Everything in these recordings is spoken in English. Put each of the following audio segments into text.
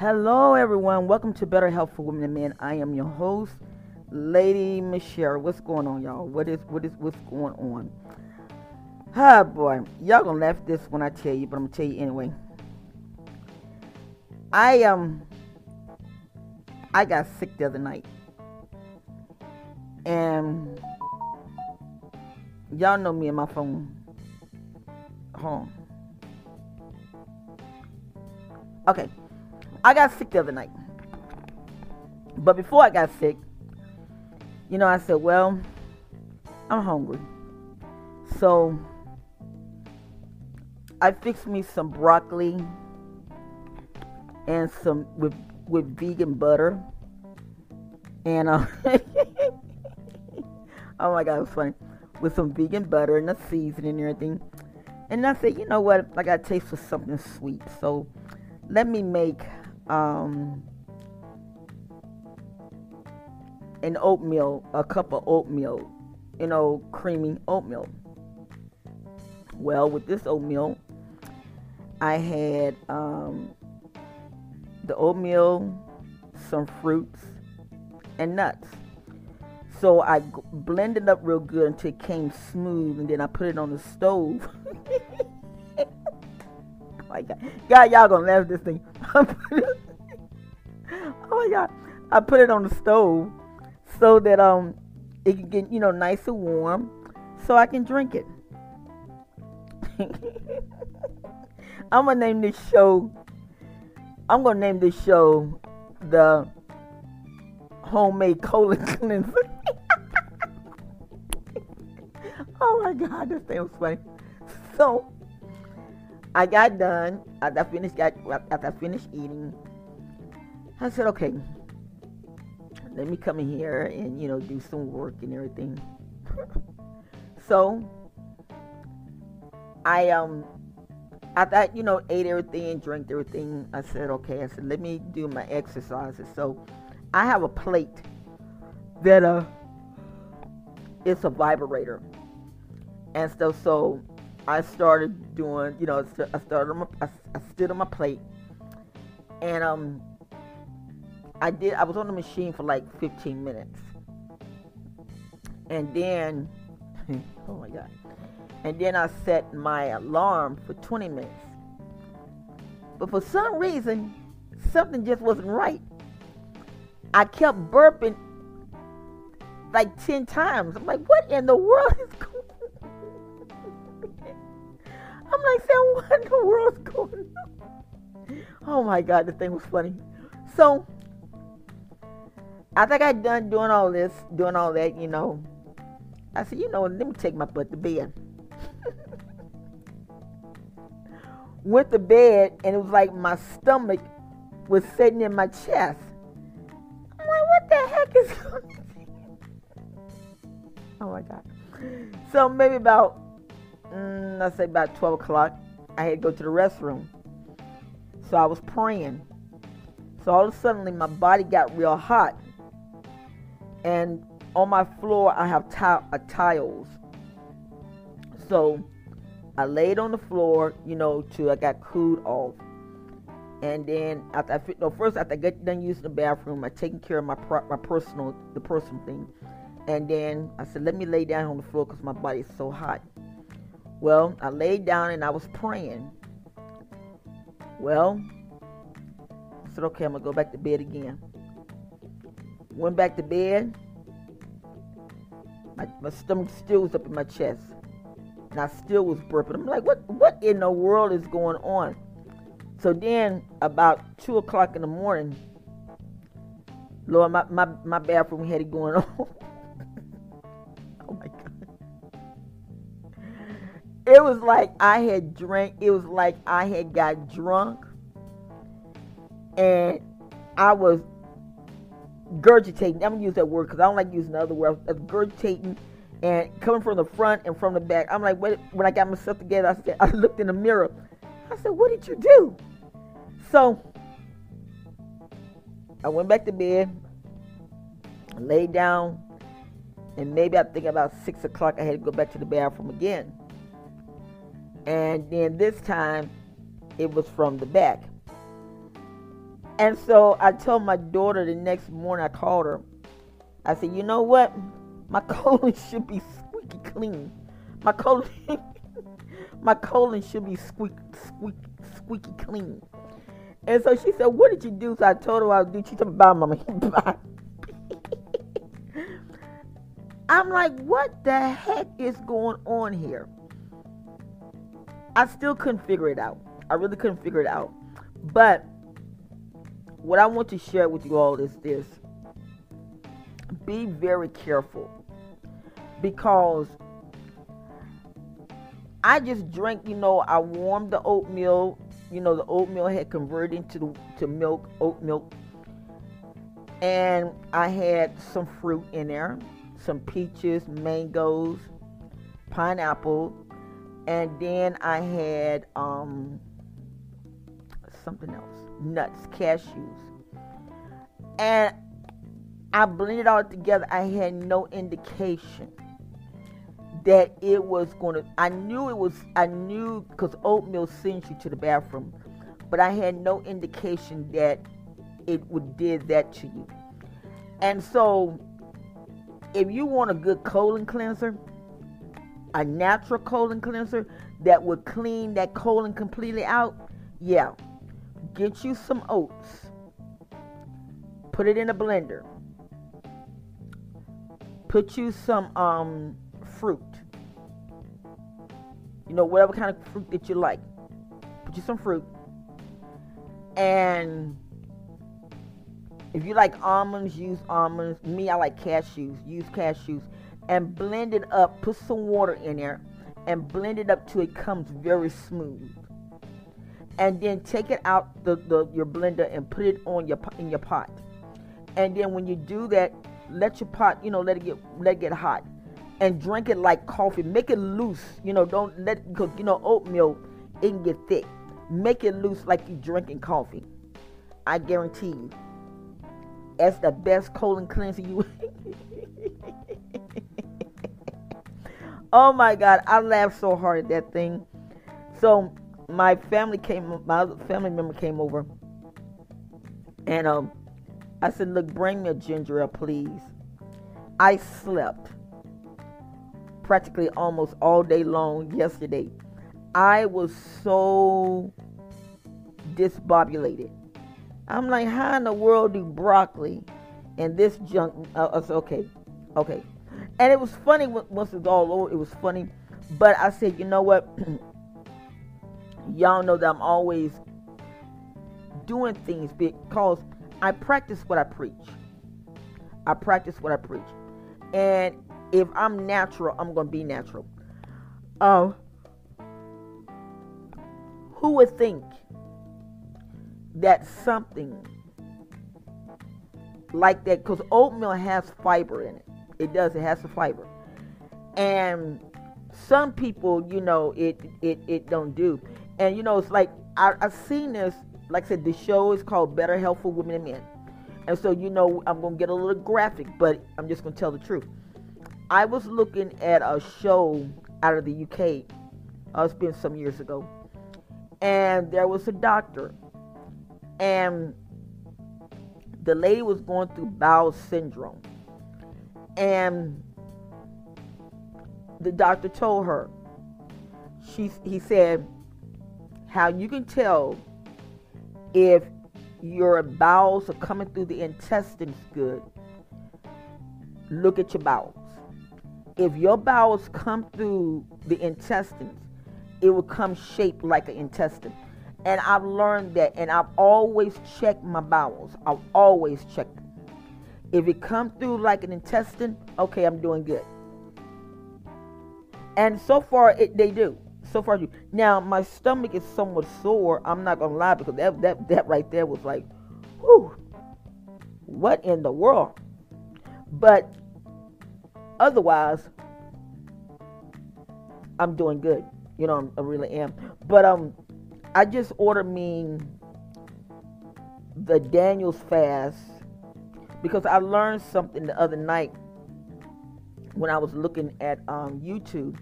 Hello, everyone. Welcome to Better Health for Women and Men. I am your host, Lady Michelle. What's going on, y'all? What is what is what's going on? Ah, boy, y'all gonna laugh this when I tell you, but I'm gonna tell you anyway. I um, I got sick the other night, and y'all know me and my phone. Home. Okay, I got sick the other night. But before I got sick, you know, I said, well, I'm hungry. So I fixed me some broccoli and some with with vegan butter. And uh, oh my god, it was funny. With some vegan butter and a seasoning and everything. And I said, you know what? I got a taste for something sweet. So let me make um, an oatmeal, a cup of oatmeal, you know, creamy oatmeal. Well, with this oatmeal, I had um, the oatmeal, some fruits, and nuts. So I blended up real good until it came smooth, and then I put it on the stove. my God, God, y'all gonna laugh at this thing. oh my God, I put it on the stove so that um it can get you know nice and warm, so I can drink it. I'm gonna name this show. I'm gonna name this show the homemade colon cleanser. oh my god, this thing was funny. So I got done after I finished got after I finished eating. I said, okay, let me come in here and you know do some work and everything. so I um I thought you know ate everything drank everything. I said, okay. I said, let me do my exercises. So I have a plate that uh it's a vibrator and stuff. So I started doing, you know, I started my, I, I stood on my plate, and um, I did. I was on the machine for like 15 minutes, and then, oh my god, and then I set my alarm for 20 minutes. But for some reason, something just wasn't right. I kept burping like 10 times. I'm like, what in the world is going I'm like saying, what in the world's going on? Oh my God, the thing was funny. So, I think I done doing all this, doing all that, you know. I said, you know, let me take my butt to bed. Went to bed, and it was like my stomach was sitting in my chest. I'm like, what the heck is going on? Oh my God. So maybe about mm, I say about 12 o'clock, I had to go to the restroom. So I was praying. So all of a sudden, my body got real hot. And on my floor, I have t- uh, tiles. So I laid on the floor, you know, till I got cooled off. And then after I no, first after I get done using the bathroom, I taking care of my my personal the personal thing, and then I said, let me lay down on the floor because my body is so hot. Well, I laid down and I was praying. Well, I said, okay, I'm going to go back to bed again. Went back to bed. My, my stomach still was up in my chest. And I still was burping. I'm like, what, what in the world is going on? So then, about 2 o'clock in the morning, Lord, my, my, my bathroom had it going on. It was like I had drank. It was like I had got drunk, and I was gurgitating. I'm gonna use that word because I don't like using the other word. I was gurgitating and coming from the front and from the back. I'm like, when I got myself together, I said, I looked in the mirror. I said, what did you do? So I went back to bed, laid down, and maybe I think about six o'clock I had to go back to the bathroom again and then this time it was from the back. And so I told my daughter the next morning, I called her. I said, you know what? My colon should be squeaky clean. My colon, my colon should be squeak, squeak, squeaky clean. And so she said, what did you do? So I told her I doing. She said, bye, mama. I'm like, what the heck is going on here? I still couldn't figure it out. I really couldn't figure it out. But what I want to share with you all is this be very careful because I just drank, you know, I warmed the oatmeal. You know, the oatmeal had converted into to milk, oat milk. And I had some fruit in there some peaches, mangoes, pineapple, and then I had um, something else nuts, cashews. And I blended all together. I had no indication that it was going to, I knew it was, I knew because oatmeal sends you to the bathroom, but I had no indication that it would did that to you. And so if you want a good colon cleanser, a natural colon cleanser that would clean that colon completely out, yeah, get you some oats, put it in a blender, put you some um, fruit, you know, whatever kind of fruit that you like, put you some fruit, and if you like almonds, use almonds. Me, I like cashews. Use cashews. And blend it up. Put some water in there and blend it up till it comes very smooth. And then take it out the, the your blender and put it on your in your pot. And then when you do that, let your pot, you know, let it get let it get hot. And drink it like coffee. Make it loose. You know, don't let because you know oatmeal it can get thick. Make it loose like you drinking coffee. I guarantee you that's the best colon cleanser you oh my god i laughed so hard at that thing so my family came my family member came over and um i said look bring me a ginger ale please i slept practically almost all day long yesterday i was so disbobulated I'm like, how in the world do broccoli and this junk? Uh, okay, okay. And it was funny once it's all over. It was funny, but I said, you know what? Y'all know that I'm always doing things because I practice what I preach. I practice what I preach, and if I'm natural, I'm gonna be natural. Um, who would think that something like that because oatmeal has fiber in it. It does. It has the fiber, and some people, you know, it it it don't do. And you know, it's like I, I've seen this. Like I said, the show is called Better Health for Women and Men, and so you know, I'm gonna get a little graphic, but I'm just gonna tell the truth. I was looking at a show out of the UK. Uh, it's been some years ago, and there was a doctor and the lady was going through bowel syndrome. And the doctor told her, she, he said, how you can tell if your bowels are coming through the intestines good, look at your bowels. If your bowels come through the intestines, it will come shaped like an intestine. And I've learned that, and I've always checked my bowels. I've always checked. If it comes through like an intestine, okay, I'm doing good. And so far, it, they do. So far, do. Now, my stomach is somewhat sore. I'm not gonna lie because that that that right there was like, whew, what in the world? But otherwise, I'm doing good. You know, I really am. But um, I just ordered me the Daniel's fast because I learned something the other night when I was looking at um, YouTube.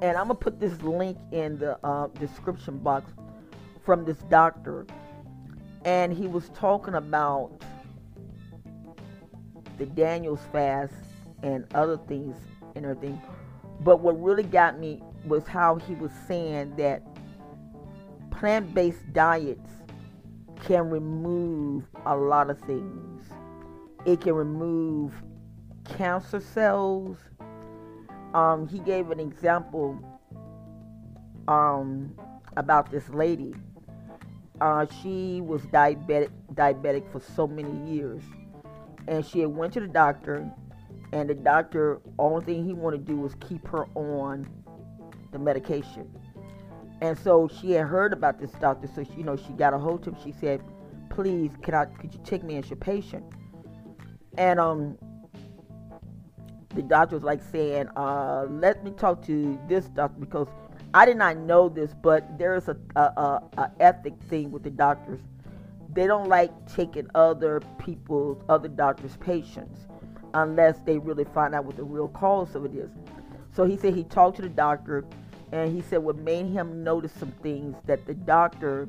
And I'm going to put this link in the uh, description box from this doctor. and he was talking about the Daniel's fast and other things and everything. But what really got me was how he was saying that plant based diets can remove a lot of things. It can remove cancer cells. Um, he gave an example um, about this lady. Uh, she was diabetic, diabetic for so many years, and she had went to the doctor, and the doctor only thing he wanted to do was keep her on the medication. And so she had heard about this doctor, so she, you know she got a hold of him. She said, "Please, can I? Could you take me as your patient?" And um, the doctor was like saying, uh, "Let me talk to this doctor because I did not know this, but there is a, a, a, a ethic thing with the doctors. They don't like taking other people's, other doctors' patients unless they really find out what the real cause of it is. So he said he talked to the doctor, and he said what made him notice some things that the doctor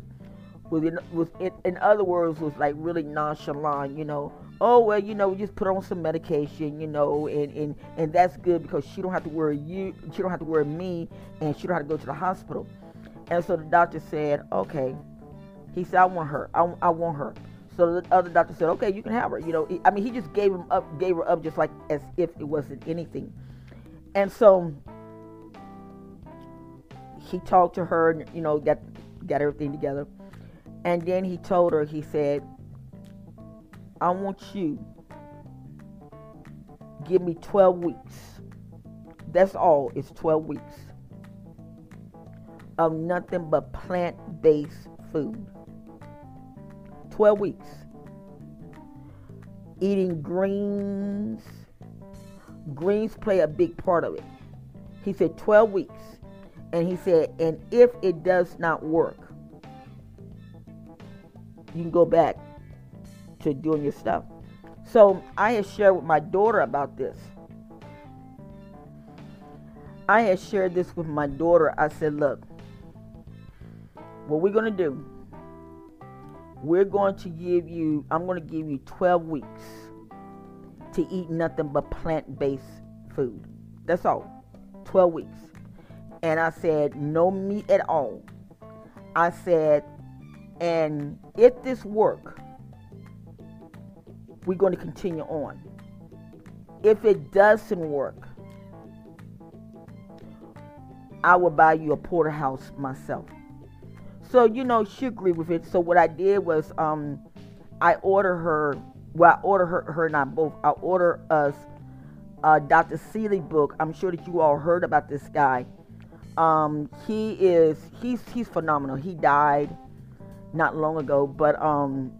was in, was in, in other words was like really nonchalant, you know. Oh well you know we just put on some medication you know and, and and that's good because she don't have to worry you she don't have to worry me and she don't have to go to the hospital. And so the doctor said okay. He said i want her. I, I want her. So the other doctor said okay you can have her you know. I mean he just gave him up gave her up just like as if it wasn't anything. And so he talked to her and you know got got everything together and then he told her he said I want you give me 12 weeks. That's all. It's 12 weeks of nothing but plant-based food. 12 weeks. Eating greens. Greens play a big part of it. He said 12 weeks. And he said, and if it does not work, you can go back to doing your stuff. So I had shared with my daughter about this. I had shared this with my daughter. I said, look, what we're going to do, we're going to give you, I'm going to give you 12 weeks to eat nothing but plant based food. That's all. 12 weeks. And I said, no meat at all. I said, and if this work, we're going to continue on. If it doesn't work, I will buy you a porterhouse myself. So you know she agreed with it. So what I did was um, I order her. Well, I order her, her and I both. I order us Dr. Sebi book. I'm sure that you all heard about this guy. Um, he is he's he's phenomenal. He died not long ago, but um,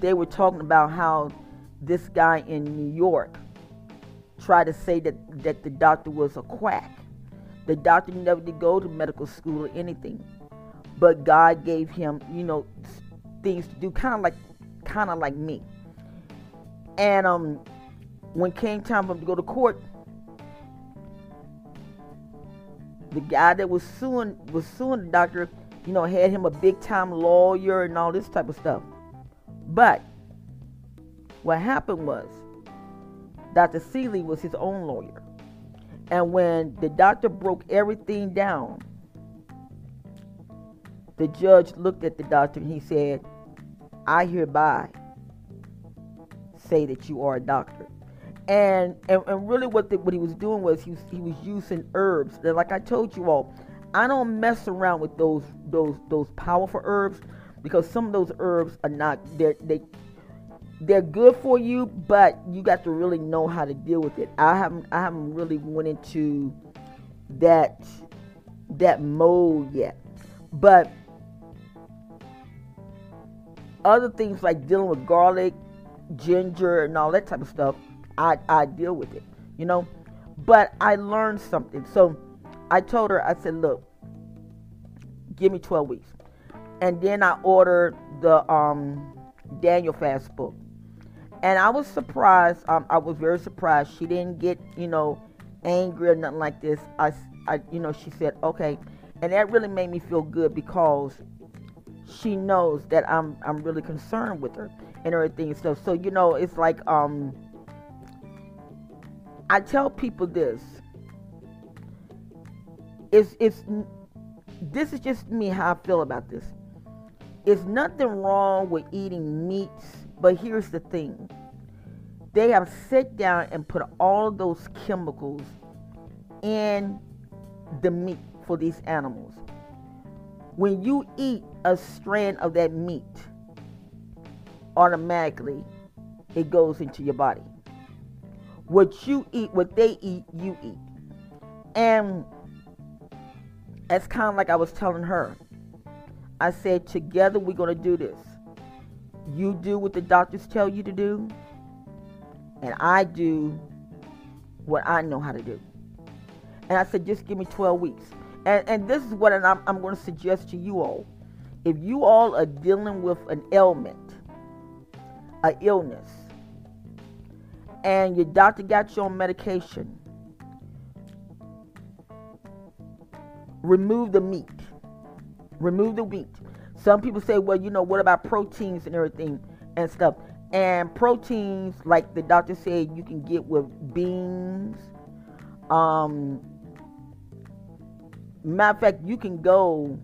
they were talking about how this guy in New York tried to say that, that the doctor was a quack. The doctor never did go to medical school or anything. But God gave him, you know, things to do, kind of like kind of like me. And um when came time for him to go to court, the guy that was suing was suing the doctor, you know, had him a big time lawyer and all this type of stuff. But what happened was Dr. Sebi was his own lawyer. And when the doctor broke everything down, the judge looked at the doctor and he said, I hereby say that you are a doctor. And and, and really what the, what he was doing was he was, he was using herbs. And like I told you all, I don't mess around with those those those powerful herbs because some of those herbs are not they're they they're good for you, but you got to really know how to deal with it. I haven't I haven't really went into that that mode yet. But other things like dealing with garlic, ginger, and all that type of stuff, I, I deal with it, you know. But I learned something. So I told her, I said, look, give me 12 weeks and then I ordered the um, Daniel Fast book. And I was surprised. Um, I was very surprised. She didn't get, you know, angry or nothing like this. I, I, you know, she said, okay. And that really made me feel good because she knows that I'm I'm really concerned with her and everything and stuff. So you know, it's like um I tell people this. It's it's this is just me how I feel about this. It's nothing wrong with eating meats, but here's the thing. They have sit down and put all those chemicals in the meat for these animals. When you eat a strand of that meat, automatically it goes into your body. What you eat, what they eat, you eat. And that's kind of like I was telling her. I said, together we're going to do this. You do what the doctors tell you to do, and I do what I know how to do. And I said, just give me 12 weeks. And, and this is what I'm, I'm going to suggest to you all. If you all are dealing with an ailment, an illness, and your doctor got you on medication, remove the meat. Remove the meat. Some people say, well, you know, what about proteins and everything and stuff? And proteins, like the doctor said, you can get with beans. Um, matter of fact, you can go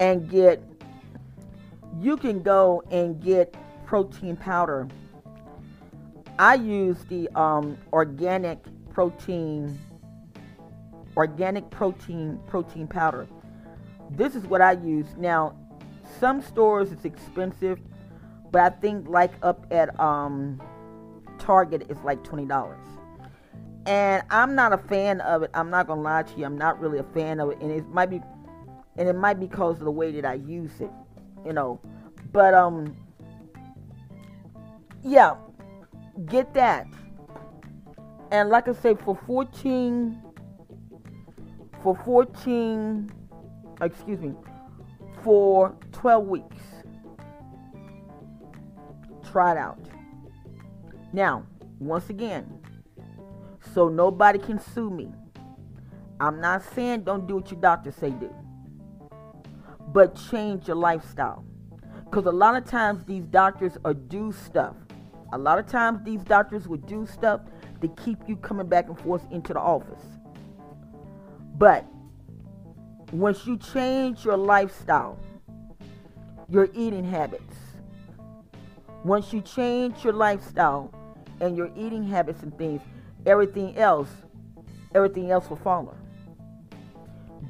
and get you can go and get protein powder. I use the um, organic protein organic protein protein powder. This is what I use. Now, some stores it's expensive, but I think like up at um, Target it's like twenty dollars. And I'm not a fan of it. I'm not gonna lie to you. I'm not really a fan of it, and it might be, and it might be because of the way that I use it, you know. But um, yeah, get that. And like I say, for 14 for 14, excuse me, for 12 weeks. Try it out. Now, once again, so nobody can sue me. I'm not saying don't do what your doctor say do. But change your lifestyle. Because a lot of times these doctors are do stuff. A lot of times these doctors would do stuff to keep you coming back and forth into the office. But once you change your lifestyle, your eating habits, once you change your lifestyle and your eating habits and things, everything else, everything else will follow.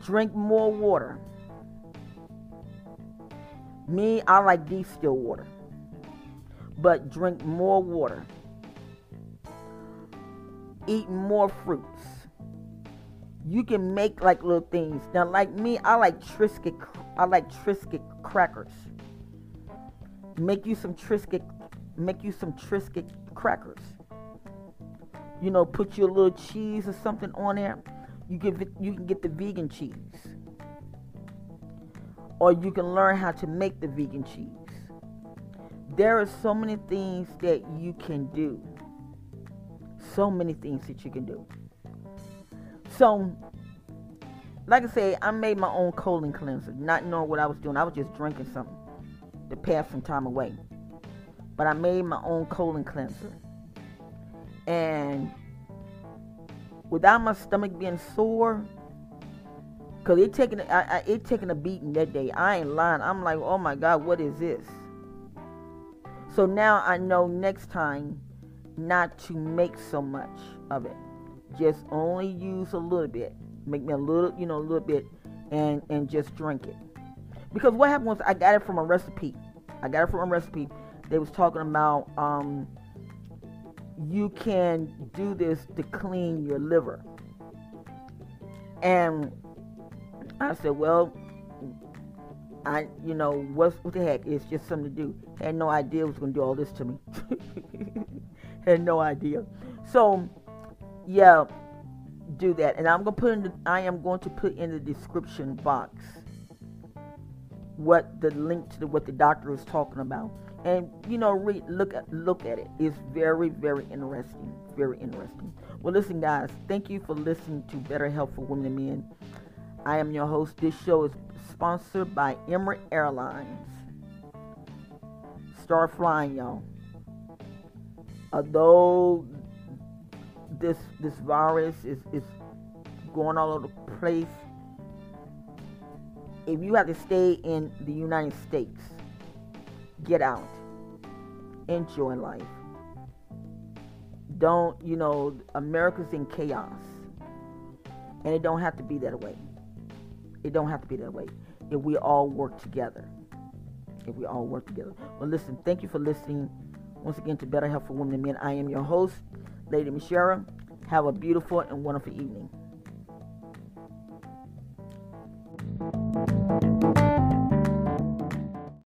Drink more water. Me, I like distilled water. But drink more water. Eat more fruits you can make like little things. Now, like me, I like Triscuit. I like Triscuit crackers. Make you some Triscuit. Make you some Triscuit crackers. You know, put you a little cheese or something on there. You get you can get the vegan cheese, or you can learn how to make the vegan cheese. There are so many things that you can do. So many things that you can do. So, like I say, I made my own colon cleanser, not knowing what I was doing. I was just drinking something to pass some time away. But I made my own colon cleanser. And without my stomach being sore, Cause it I, I, it taking a beating that day. I ain't lying. I'm like, oh my God, what is this? So now I know next time not to make so much of it just only use a little bit. Make me a little, you know, a little bit, and and just drink it. Because what happened was I got it from a recipe. I got it from a recipe. They was talking about um, you can do this to clean your liver. And I said, well, I, you know, what's what the heck? It's just something to do. Had no idea it was going to do all this to me. Had no idea. So yeah, do that. And I'm gonna put in the I am going to put in the description box what the link to the, what the doctor is talking about. And you know, read look at look at it. It's very, very interesting. Very interesting. Well listen guys, thank you for listening to Better Health for Women and Men. I am your host. This show is sponsored by Emirates Airlines. Start flying, y'all. Although this this virus is, is going all over the place, if you have to stay in the United States, get out. Enjoy life. Don't, you know, America's in chaos. And it don't have to be that way. It don't have to be that way. If we all work together. If we all work together. Well, listen, thank you for listening once again to Better Health for Women and Men. I am your host, Lady Michelle. Have a beautiful and wonderful evening.